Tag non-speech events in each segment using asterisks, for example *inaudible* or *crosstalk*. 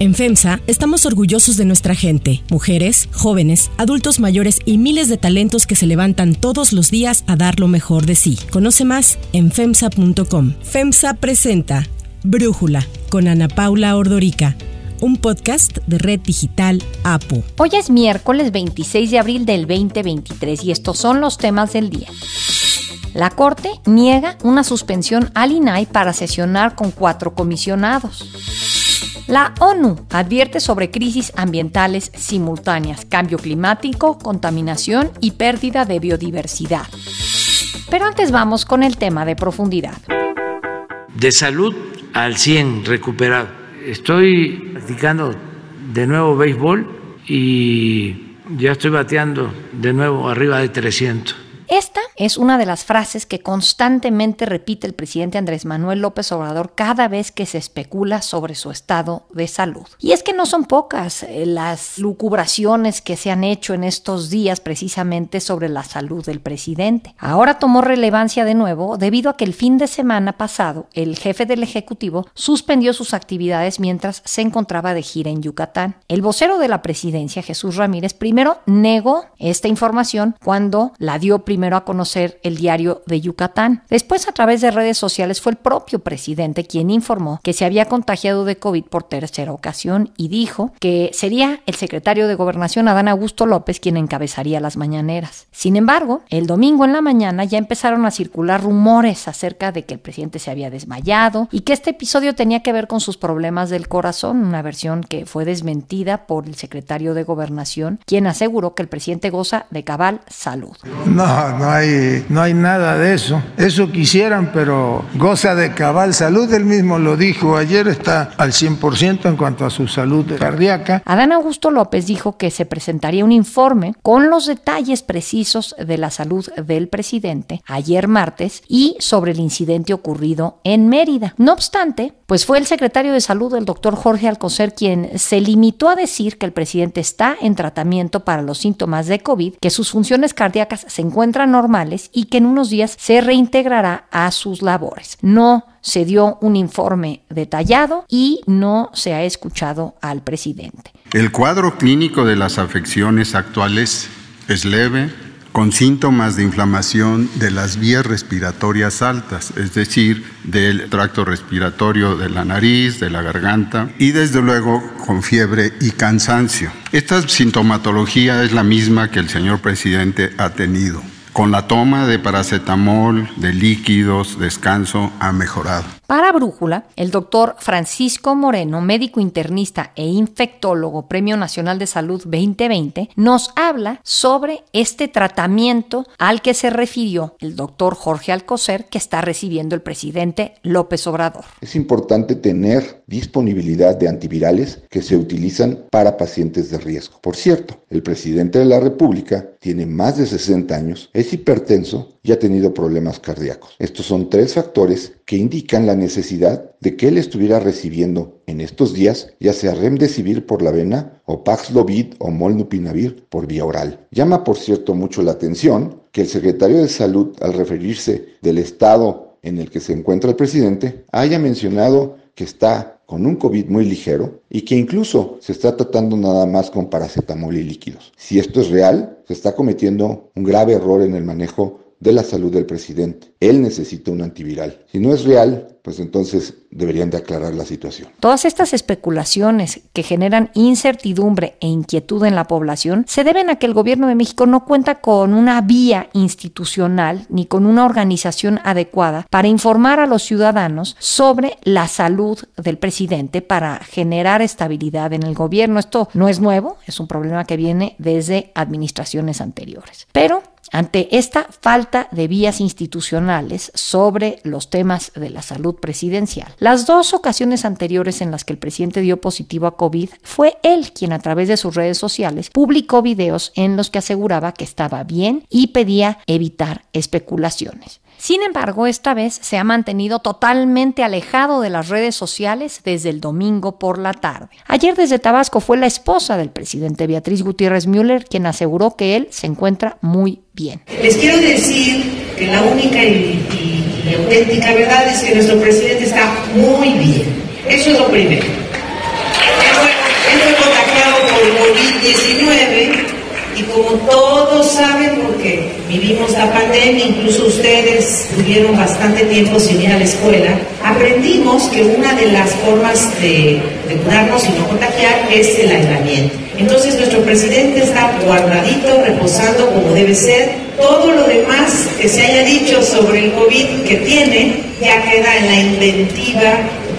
En FEMSA estamos orgullosos de nuestra gente, mujeres, jóvenes, adultos mayores y miles de talentos que se levantan todos los días a dar lo mejor de sí. Conoce más en FEMSA.com. FEMSA presenta Brújula con Ana Paula Ordorica un podcast de Red Digital APO. Hoy es miércoles 26 de abril del 2023 y estos son los temas del día. La Corte niega una suspensión al INAI para sesionar con cuatro comisionados. La ONU advierte sobre crisis ambientales simultáneas, cambio climático, contaminación y pérdida de biodiversidad. Pero antes vamos con el tema de profundidad. De salud al 100 recuperado. Estoy practicando de nuevo béisbol y ya estoy bateando de nuevo arriba de 300. Esta es una de las frases que constantemente repite el presidente Andrés Manuel López Obrador cada vez que se especula sobre su estado de salud. Y es que no son pocas eh, las lucubraciones que se han hecho en estos días precisamente sobre la salud del presidente. Ahora tomó relevancia de nuevo debido a que el fin de semana pasado el jefe del Ejecutivo suspendió sus actividades mientras se encontraba de gira en Yucatán. El vocero de la presidencia, Jesús Ramírez, primero negó esta información cuando la dio primero primero a conocer el diario de Yucatán. Después, a través de redes sociales, fue el propio presidente quien informó que se había contagiado de COVID por tercera ocasión y dijo que sería el secretario de Gobernación, Adán Augusto López, quien encabezaría las mañaneras. Sin embargo, el domingo en la mañana ya empezaron a circular rumores acerca de que el presidente se había desmayado y que este episodio tenía que ver con sus problemas del corazón, una versión que fue desmentida por el secretario de Gobernación, quien aseguró que el presidente goza de cabal salud. No, no, hay, no hay nada de eso. Eso quisieran, pero goza de cabal salud. Él mismo lo dijo ayer, está al 100% en cuanto a su salud cardíaca. Adán Augusto López dijo que se presentaría un informe con los detalles precisos de la salud del presidente ayer martes y sobre el incidente ocurrido en Mérida. No obstante, pues fue el secretario de salud, el doctor Jorge Alcocer, quien se limitó a decir que el presidente está en tratamiento para los síntomas de COVID, que sus funciones cardíacas se encuentran normales y que en unos días se reintegrará a sus labores. No se dio un informe detallado y no se ha escuchado al presidente. El cuadro clínico de las afecciones actuales es leve, con síntomas de inflamación de las vías respiratorias altas, es decir, del tracto respiratorio de la nariz, de la garganta y desde luego con fiebre y cansancio. Esta sintomatología es la misma que el señor presidente ha tenido con la toma de paracetamol, de líquidos, descanso, ha mejorado. Para Brújula, el doctor Francisco Moreno, médico internista e infectólogo, Premio Nacional de Salud 2020, nos habla sobre este tratamiento al que se refirió el doctor Jorge Alcocer que está recibiendo el presidente López Obrador. Es importante tener disponibilidad de antivirales que se utilizan para pacientes de riesgo. Por cierto, el presidente de la República tiene más de 60 años, es hipertenso y ha tenido problemas cardíacos. Estos son tres factores que indican la necesidad de que él estuviera recibiendo en estos días ya sea Remdesivir por la vena o Paxlovid o Molnupinavir por vía oral. Llama por cierto mucho la atención que el secretario de Salud al referirse del estado en el que se encuentra el presidente haya mencionado que está con un COVID muy ligero y que incluso se está tratando nada más con paracetamol y líquidos. Si esto es real, se está cometiendo un grave error en el manejo de la salud del presidente. Él necesita un antiviral. Si no es real, pues entonces deberían de aclarar la situación. Todas estas especulaciones que generan incertidumbre e inquietud en la población se deben a que el gobierno de México no cuenta con una vía institucional ni con una organización adecuada para informar a los ciudadanos sobre la salud del presidente para generar estabilidad en el gobierno. Esto no es nuevo, es un problema que viene desde administraciones anteriores. Pero ante esta falta de vías institucionales sobre los temas de la salud presidencial, las dos ocasiones anteriores en las que el presidente dio positivo a COVID fue él quien a través de sus redes sociales publicó videos en los que aseguraba que estaba bien y pedía evitar especulaciones. Sin embargo, esta vez se ha mantenido totalmente alejado de las redes sociales desde el domingo por la tarde. Ayer desde Tabasco fue la esposa del presidente Beatriz Gutiérrez Müller quien aseguró que él se encuentra muy bien. Les quiero decir que la única y, y, y auténtica verdad es que nuestro presidente está muy bien. Eso es lo primero. Él fue, él fue contagiado por COVID-19 y como todos saben, porque vivimos la pandemia, incluso ustedes tuvieron bastante tiempo sin ir a la escuela, aprendimos que una de las formas de, de curarnos y no contagiar es el aislamiento. Entonces nuestro presidente está guardadito, reposando como debe ser. Todo lo demás que se haya dicho sobre el COVID que tiene ya queda en la inventiva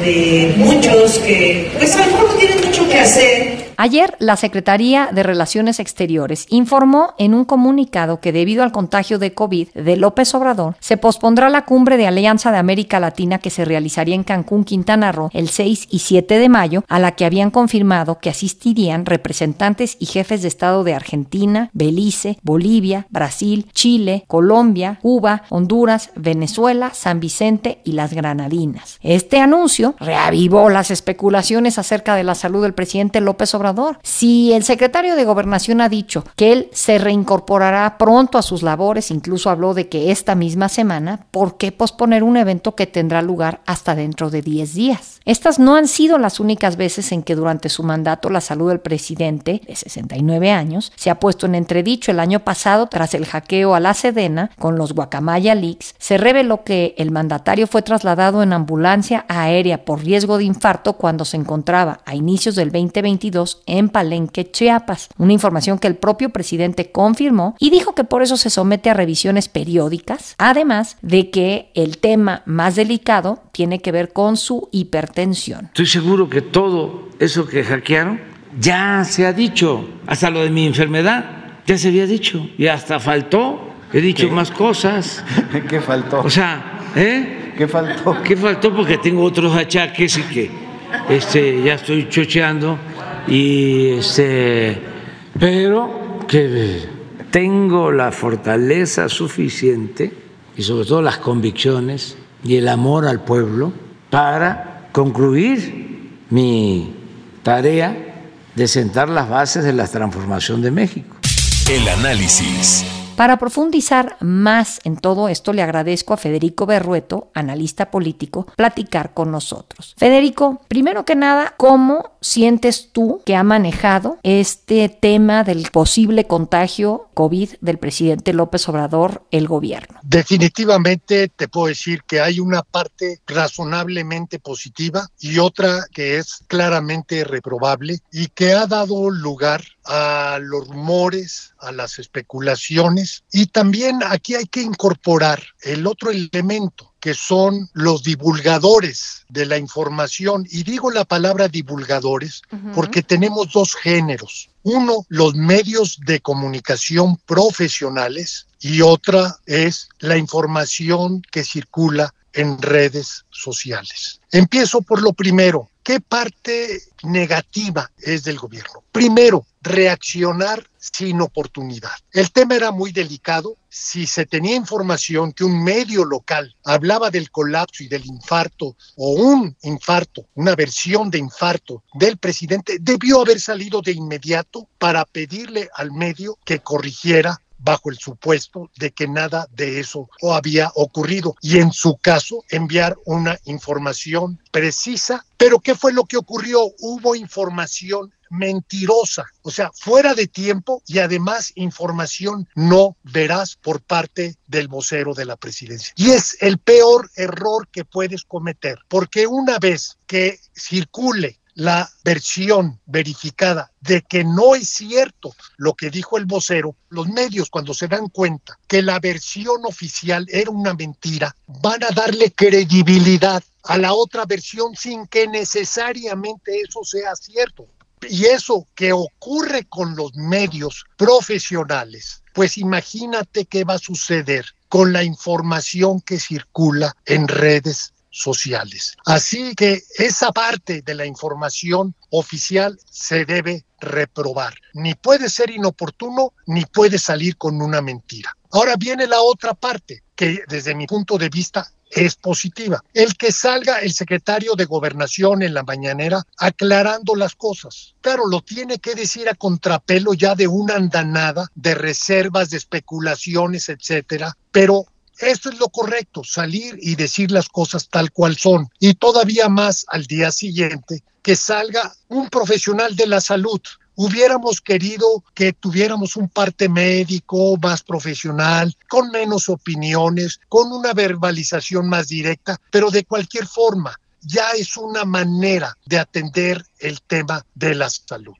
de muchos que pues a lo mejor no tienen mucho que hacer Ayer, la Secretaría de Relaciones Exteriores informó en un comunicado que debido al contagio de COVID de López Obrador, se pospondrá la cumbre de Alianza de América Latina que se realizaría en Cancún, Quintana Roo, el 6 y 7 de mayo, a la que habían confirmado que asistirían representantes y jefes de Estado de Argentina, Belice, Bolivia, Brasil, Chile, Colombia, Cuba, Honduras, Venezuela, San Vicente y las Granadinas. Este anuncio reavivó las especulaciones acerca de la salud del presidente López Obrador si el secretario de Gobernación ha dicho que él se reincorporará pronto a sus labores, incluso habló de que esta misma semana, ¿por qué posponer un evento que tendrá lugar hasta dentro de 10 días? Estas no han sido las únicas veces en que durante su mandato la salud del presidente, de 69 años, se ha puesto en entredicho. El año pasado, tras el hackeo a la Sedena con los Guacamaya Leaks, se reveló que el mandatario fue trasladado en ambulancia aérea por riesgo de infarto cuando se encontraba a inicios del 2022 en Palenque, Chiapas. Una información que el propio presidente confirmó y dijo que por eso se somete a revisiones periódicas, además de que el tema más delicado tiene que ver con su hipertensión. Estoy seguro que todo eso que hackearon ya se ha dicho, hasta lo de mi enfermedad ya se había dicho y hasta faltó. He dicho más cosas. *laughs* ¿Qué faltó? O sea, ¿eh? ¿Qué faltó? ¿Qué faltó? Porque tengo otros achaques y que este, ya estoy chocheando y este, pero que tengo la fortaleza suficiente y sobre todo las convicciones y el amor al pueblo para concluir mi tarea de sentar las bases de la transformación de México. El análisis. Para profundizar más en todo esto, le agradezco a Federico Berrueto, analista político, platicar con nosotros. Federico, primero que nada, ¿cómo sientes tú que ha manejado este tema del posible contagio COVID del presidente López Obrador el gobierno? Definitivamente te puedo decir que hay una parte razonablemente positiva y otra que es claramente reprobable y que ha dado lugar a los rumores, a las especulaciones y también aquí hay que incorporar el otro elemento que son los divulgadores de la información. Y digo la palabra divulgadores porque tenemos dos géneros. Uno, los medios de comunicación profesionales y otra es la información que circula en redes sociales. Empiezo por lo primero. ¿Qué parte negativa es del gobierno? Primero, reaccionar sin oportunidad. El tema era muy delicado. Si se tenía información que un medio local hablaba del colapso y del infarto o un infarto, una versión de infarto del presidente, debió haber salido de inmediato para pedirle al medio que corrigiera bajo el supuesto de que nada de eso había ocurrido y en su caso enviar una información precisa. Pero ¿qué fue lo que ocurrió? Hubo información mentirosa, o sea, fuera de tiempo y además información no veraz por parte del vocero de la presidencia. Y es el peor error que puedes cometer, porque una vez que circule la versión verificada de que no es cierto lo que dijo el vocero, los medios cuando se dan cuenta que la versión oficial era una mentira, van a darle credibilidad a la otra versión sin que necesariamente eso sea cierto. Y eso que ocurre con los medios profesionales, pues imagínate qué va a suceder con la información que circula en redes sociales. Así que esa parte de la información oficial se debe reprobar. Ni puede ser inoportuno, ni puede salir con una mentira. Ahora viene la otra parte, que desde mi punto de vista es positiva. El que salga el secretario de gobernación en la mañanera aclarando las cosas. Claro, lo tiene que decir a contrapelo ya de una andanada de reservas, de especulaciones, etcétera, pero esto es lo correcto, salir y decir las cosas tal cual son. Y todavía más al día siguiente, que salga un profesional de la salud, hubiéramos querido que tuviéramos un parte médico más profesional, con menos opiniones, con una verbalización más directa, pero de cualquier forma, ya es una manera de atender el tema de la salud.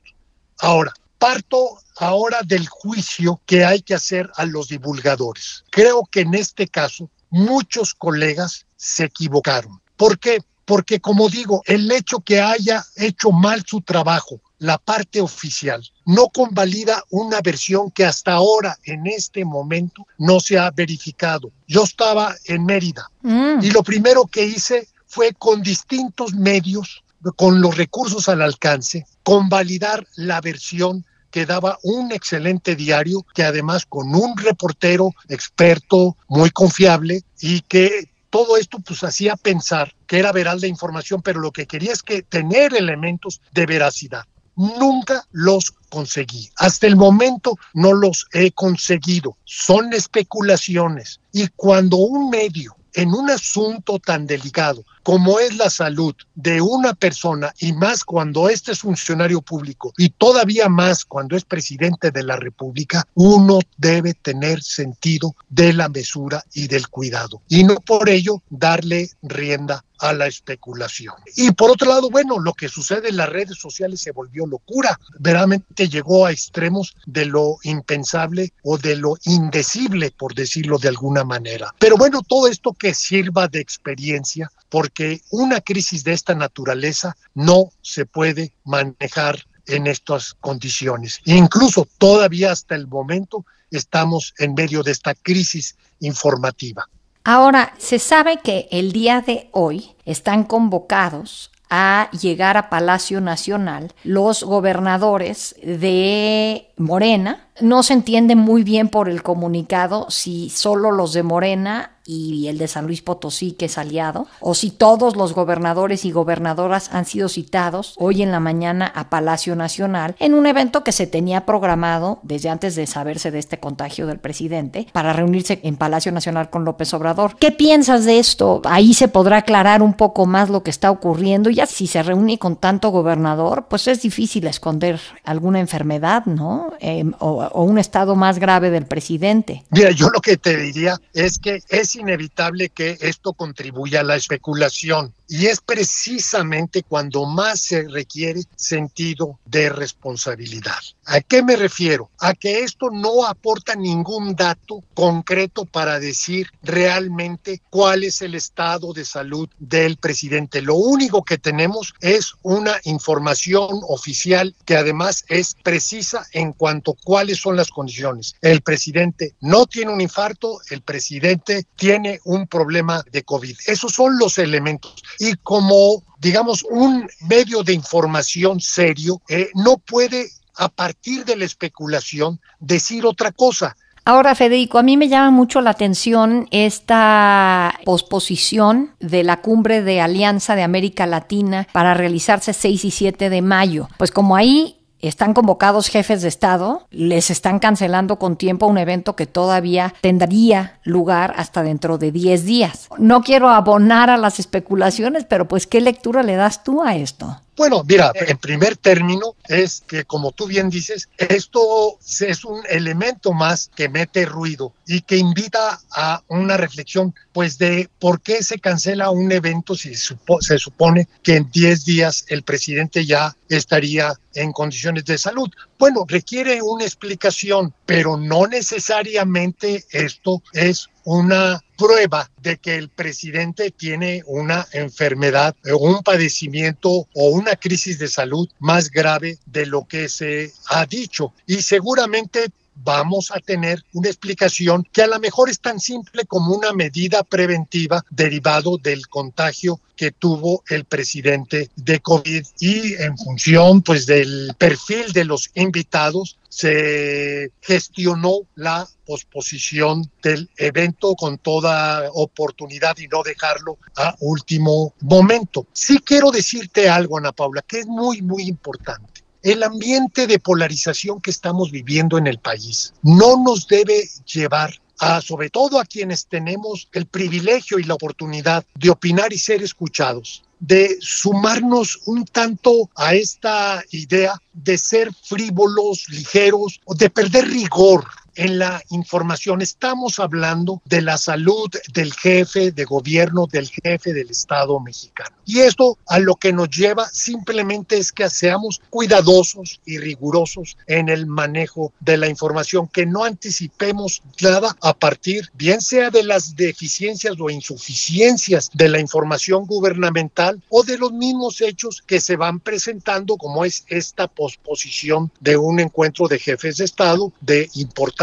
Ahora, parto ahora del juicio que hay que hacer a los divulgadores. Creo que en este caso muchos colegas se equivocaron. ¿Por qué? Porque como digo, el hecho que haya hecho mal su trabajo la parte oficial no convalida una versión que hasta ahora, en este momento, no se ha verificado. Yo estaba en Mérida mm. y lo primero que hice fue con distintos medios, con los recursos al alcance, convalidar la versión que daba un excelente diario, que además con un reportero experto, muy confiable, y que todo esto pues hacía pensar que era veraz la información, pero lo que quería es que tener elementos de veracidad. Nunca los conseguí. Hasta el momento no los he conseguido. Son especulaciones. Y cuando un medio en un asunto tan delicado como es la salud de una persona y más cuando este es funcionario público y todavía más cuando es presidente de la República, uno debe tener sentido de la mesura y del cuidado y no por ello darle rienda a la especulación. Y por otro lado, bueno, lo que sucede en las redes sociales se volvió locura, verdaderamente llegó a extremos de lo impensable o de lo indecible, por decirlo de alguna manera. Pero bueno, todo esto que sirva de experiencia, porque una crisis de esta naturaleza no se puede manejar en estas condiciones. Incluso todavía hasta el momento estamos en medio de esta crisis informativa. Ahora, se sabe que el día de hoy están convocados a llegar a Palacio Nacional los gobernadores de Morena. No se entiende muy bien por el comunicado si solo los de Morena y el de San Luis Potosí, que es aliado, o si todos los gobernadores y gobernadoras han sido citados hoy en la mañana a Palacio Nacional en un evento que se tenía programado desde antes de saberse de este contagio del presidente para reunirse en Palacio Nacional con López Obrador. ¿Qué piensas de esto? Ahí se podrá aclarar un poco más lo que está ocurriendo. Ya si se reúne con tanto gobernador, pues es difícil esconder alguna enfermedad, ¿no? Em, o, un estado más grave del presidente. Mira, yo lo que te diría es que es inevitable que esto contribuya a la especulación. Y es precisamente cuando más se requiere sentido de responsabilidad. ¿A qué me refiero? A que esto no aporta ningún dato concreto para decir realmente cuál es el estado de salud del presidente. Lo único que tenemos es una información oficial que además es precisa en cuanto a cuáles son las condiciones. El presidente no tiene un infarto, el presidente tiene un problema de COVID. Esos son los elementos y como, digamos, un medio de información serio, eh, no puede a partir de la especulación decir otra cosa. Ahora, Federico, a mí me llama mucho la atención esta posposición de la cumbre de Alianza de América Latina para realizarse 6 y 7 de mayo. Pues como ahí están convocados jefes de Estado, les están cancelando con tiempo un evento que todavía tendría lugar hasta dentro de 10 días. No quiero abonar a las especulaciones, pero pues ¿qué lectura le das tú a esto? Bueno, mira, en primer término es que, como tú bien dices, esto es un elemento más que mete ruido y que invita a una reflexión, pues, de por qué se cancela un evento si se supone que en 10 días el presidente ya estaría en condiciones de salud. Bueno, requiere una explicación, pero no necesariamente esto es una prueba de que el presidente tiene una enfermedad o un padecimiento o una crisis de salud más grave de lo que se ha dicho. Y seguramente vamos a tener una explicación que a lo mejor es tan simple como una medida preventiva derivado del contagio que tuvo el presidente de COVID y en función pues del perfil de los invitados se gestionó la posposición del evento con toda oportunidad y no dejarlo a último momento. Sí quiero decirte algo, Ana Paula, que es muy, muy importante. El ambiente de polarización que estamos viviendo en el país no nos debe llevar a, sobre todo a quienes tenemos el privilegio y la oportunidad de opinar y ser escuchados, de sumarnos un tanto a esta idea de ser frívolos, ligeros o de perder rigor en la información. Estamos hablando de la salud del jefe de gobierno, del jefe del Estado mexicano. Y esto a lo que nos lleva simplemente es que seamos cuidadosos y rigurosos en el manejo de la información, que no anticipemos nada a partir, bien sea de las deficiencias o insuficiencias de la información gubernamental o de los mismos hechos que se van presentando, como es esta posposición de un encuentro de jefes de Estado de importancia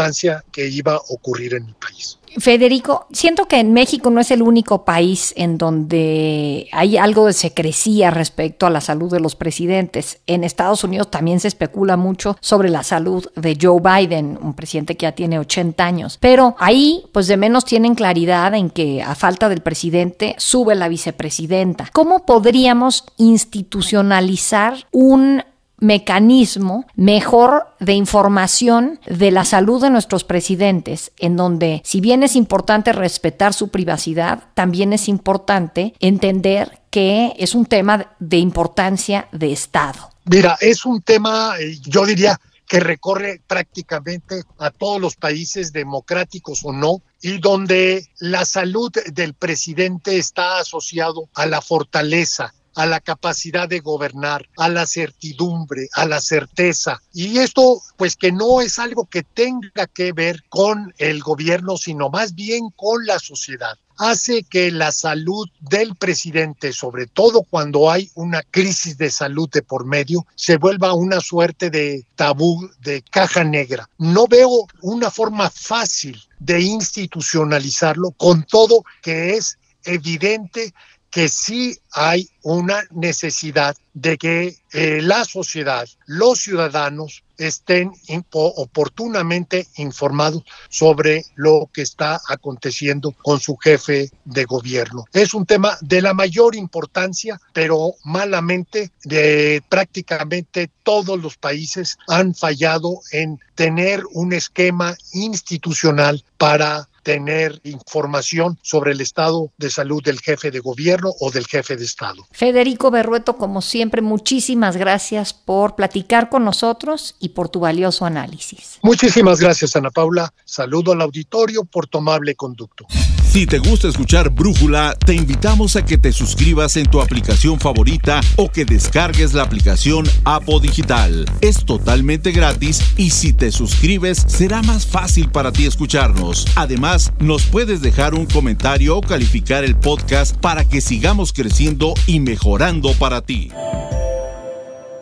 que iba a ocurrir en el país. Federico, siento que en México no es el único país en donde hay algo de secrecía respecto a la salud de los presidentes. En Estados Unidos también se especula mucho sobre la salud de Joe Biden, un presidente que ya tiene 80 años. Pero ahí, pues de menos tienen claridad en que a falta del presidente sube la vicepresidenta. ¿Cómo podríamos institucionalizar un mecanismo mejor de información de la salud de nuestros presidentes, en donde si bien es importante respetar su privacidad, también es importante entender que es un tema de importancia de Estado. Mira, es un tema, eh, yo diría, que recorre prácticamente a todos los países democráticos o no, y donde la salud del presidente está asociado a la fortaleza, a la capacidad de gobernar, a la certidumbre, a la certeza. Y esto, pues que no es algo que tenga que ver con el gobierno, sino más bien con la sociedad hace que la salud del presidente, sobre todo cuando hay una crisis de salud de por medio, se vuelva una suerte de tabú, de caja negra. No veo una forma fácil de institucionalizarlo, con todo que es evidente que sí hay una necesidad de que eh, la sociedad, los ciudadanos, estén oportunamente informados sobre lo que está aconteciendo con su jefe de gobierno. Es un tema de la mayor importancia, pero malamente de prácticamente todos los países han fallado en tener un esquema institucional para tener información sobre el estado de salud del jefe de gobierno o del jefe de Estado. Federico Berrueto, como siempre, muchísimas gracias por platicar con nosotros y por tu valioso análisis. Muchísimas gracias, Ana Paula. Saludo al auditorio por tu amable conducto. Si te gusta escuchar Brújula, te invitamos a que te suscribas en tu aplicación favorita o que descargues la aplicación Apo Digital. Es totalmente gratis y si te suscribes será más fácil para ti escucharnos. Además, nos puedes dejar un comentario o calificar el podcast para que sigamos creciendo y mejorando para ti.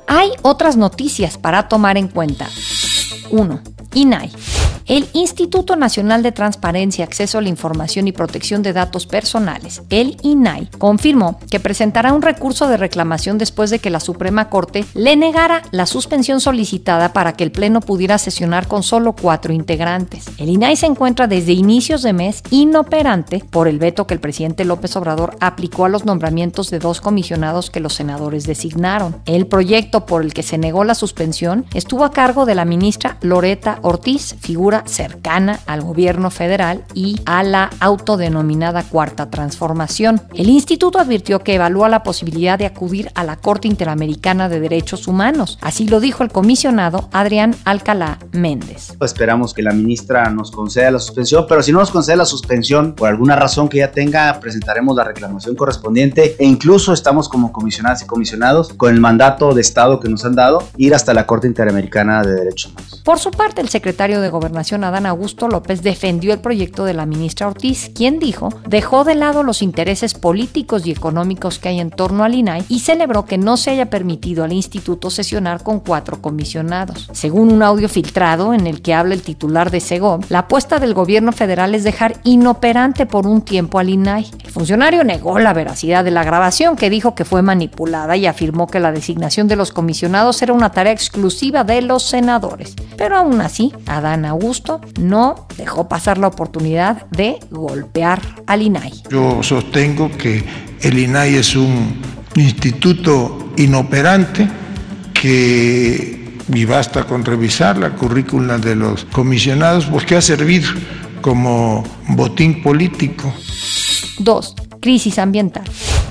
Hay otras noticias para tomar en cuenta. 1. INAI el Instituto Nacional de Transparencia, Acceso a la Información y Protección de Datos Personales, el INAI, confirmó que presentará un recurso de reclamación después de que la Suprema Corte le negara la suspensión solicitada para que el Pleno pudiera sesionar con solo cuatro integrantes. El INAI se encuentra desde inicios de mes inoperante por el veto que el presidente López Obrador aplicó a los nombramientos de dos comisionados que los senadores designaron. El proyecto por el que se negó la suspensión estuvo a cargo de la ministra Loreta Ortiz, figura cercana al gobierno federal y a la autodenominada Cuarta Transformación. El instituto advirtió que evalúa la posibilidad de acudir a la Corte Interamericana de Derechos Humanos. Así lo dijo el comisionado Adrián Alcalá Méndez. Esperamos que la ministra nos conceda la suspensión, pero si no nos concede la suspensión por alguna razón que ella tenga, presentaremos la reclamación correspondiente e incluso estamos como comisionadas y comisionados con el mandato de Estado que nos han dado ir hasta la Corte Interamericana de Derechos Humanos. Por su parte, el secretario de Gobernación Adán Augusto López defendió el proyecto de la ministra Ortiz, quien dijo dejó de lado los intereses políticos y económicos que hay en torno al INAI y celebró que no se haya permitido al instituto sesionar con cuatro comisionados. Según un audio filtrado en el que habla el titular de SEGOM, la apuesta del gobierno federal es dejar inoperante por un tiempo al INAI. El funcionario negó la veracidad de la grabación, que dijo que fue manipulada y afirmó que la designación de los comisionados era una tarea exclusiva de los senadores. Pero aún así, Adán Augusto no dejó pasar la oportunidad de golpear al INAI. Yo sostengo que el INAI es un instituto inoperante que, y basta con revisar la currícula de los comisionados, porque ha servido como botín político. 2. Crisis ambiental.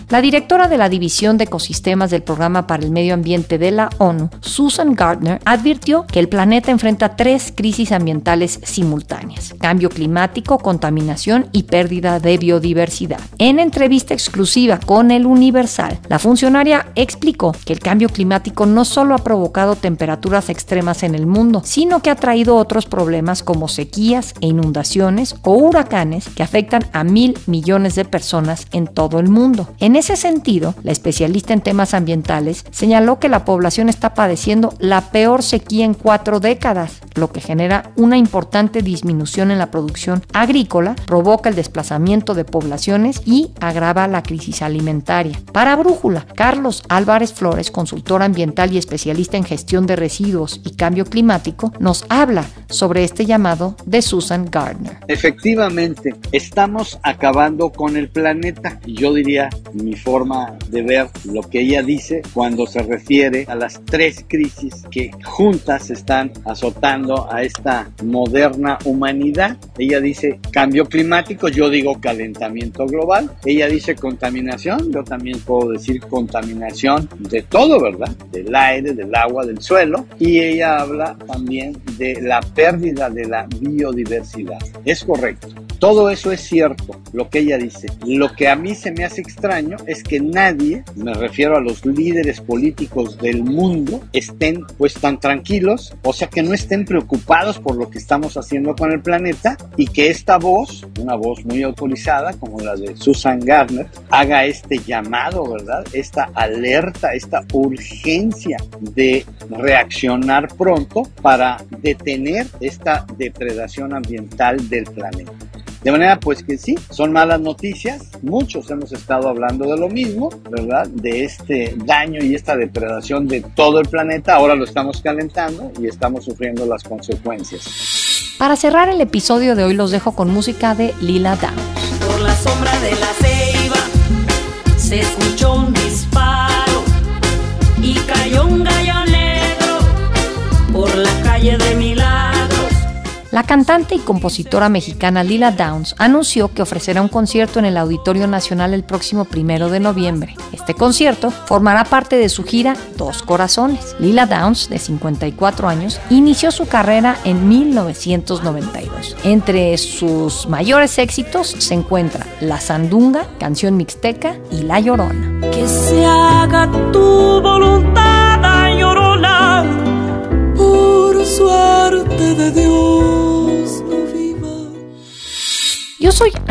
La directora de la División de Ecosistemas del Programa para el Medio Ambiente de la ONU, Susan Gardner, advirtió que el planeta enfrenta tres crisis ambientales simultáneas, cambio climático, contaminación y pérdida de biodiversidad. En entrevista exclusiva con el Universal, la funcionaria explicó que el cambio climático no solo ha provocado temperaturas extremas en el mundo, sino que ha traído otros problemas como sequías e inundaciones o huracanes que afectan a mil millones de personas en todo el mundo. Ese sentido, la especialista en temas ambientales señaló que la población está padeciendo la peor sequía en cuatro décadas, lo que genera una importante disminución en la producción agrícola, provoca el desplazamiento de poblaciones y agrava la crisis alimentaria. Para Brújula, Carlos Álvarez Flores, consultor ambiental y especialista en gestión de residuos y cambio climático, nos habla sobre este llamado de Susan Gardner. Efectivamente, estamos acabando con el planeta. Y yo diría, mi forma de ver lo que ella dice cuando se refiere a las tres crisis que juntas están azotando a esta moderna humanidad. Ella dice cambio climático, yo digo calentamiento global. Ella dice contaminación, yo también puedo decir contaminación de todo, ¿verdad? Del aire, del agua, del suelo. Y ella habla también de la pérdida de la biodiversidad. Es correcto. Todo eso es cierto, lo que ella dice. Lo que a mí se me hace extraño es que nadie, me refiero a los líderes políticos del mundo, estén pues tan tranquilos, o sea que no estén preocupados por lo que estamos haciendo con el planeta y que esta voz, una voz muy autorizada como la de Susan Gardner, haga este llamado, ¿verdad? Esta alerta, esta urgencia de reaccionar pronto para detener esta depredación ambiental del planeta. De manera pues que sí, son malas noticias. Muchos hemos estado hablando de lo mismo, ¿verdad? De este daño y esta depredación de todo el planeta. Ahora lo estamos calentando y estamos sufriendo las consecuencias. Para cerrar el episodio de hoy los dejo con música de Lila Downs. Por la sombra de la ceiba se escuchó un disparo y cayó un gallo negro por la calle de. La cantante y compositora mexicana Lila Downs anunció que ofrecerá un concierto en el Auditorio Nacional el próximo primero de noviembre. Este concierto formará parte de su gira Dos Corazones. Lila Downs, de 54 años, inició su carrera en 1992. Entre sus mayores éxitos se encuentra La Sandunga, Canción Mixteca y La Llorona. Que se haga tu voluntad,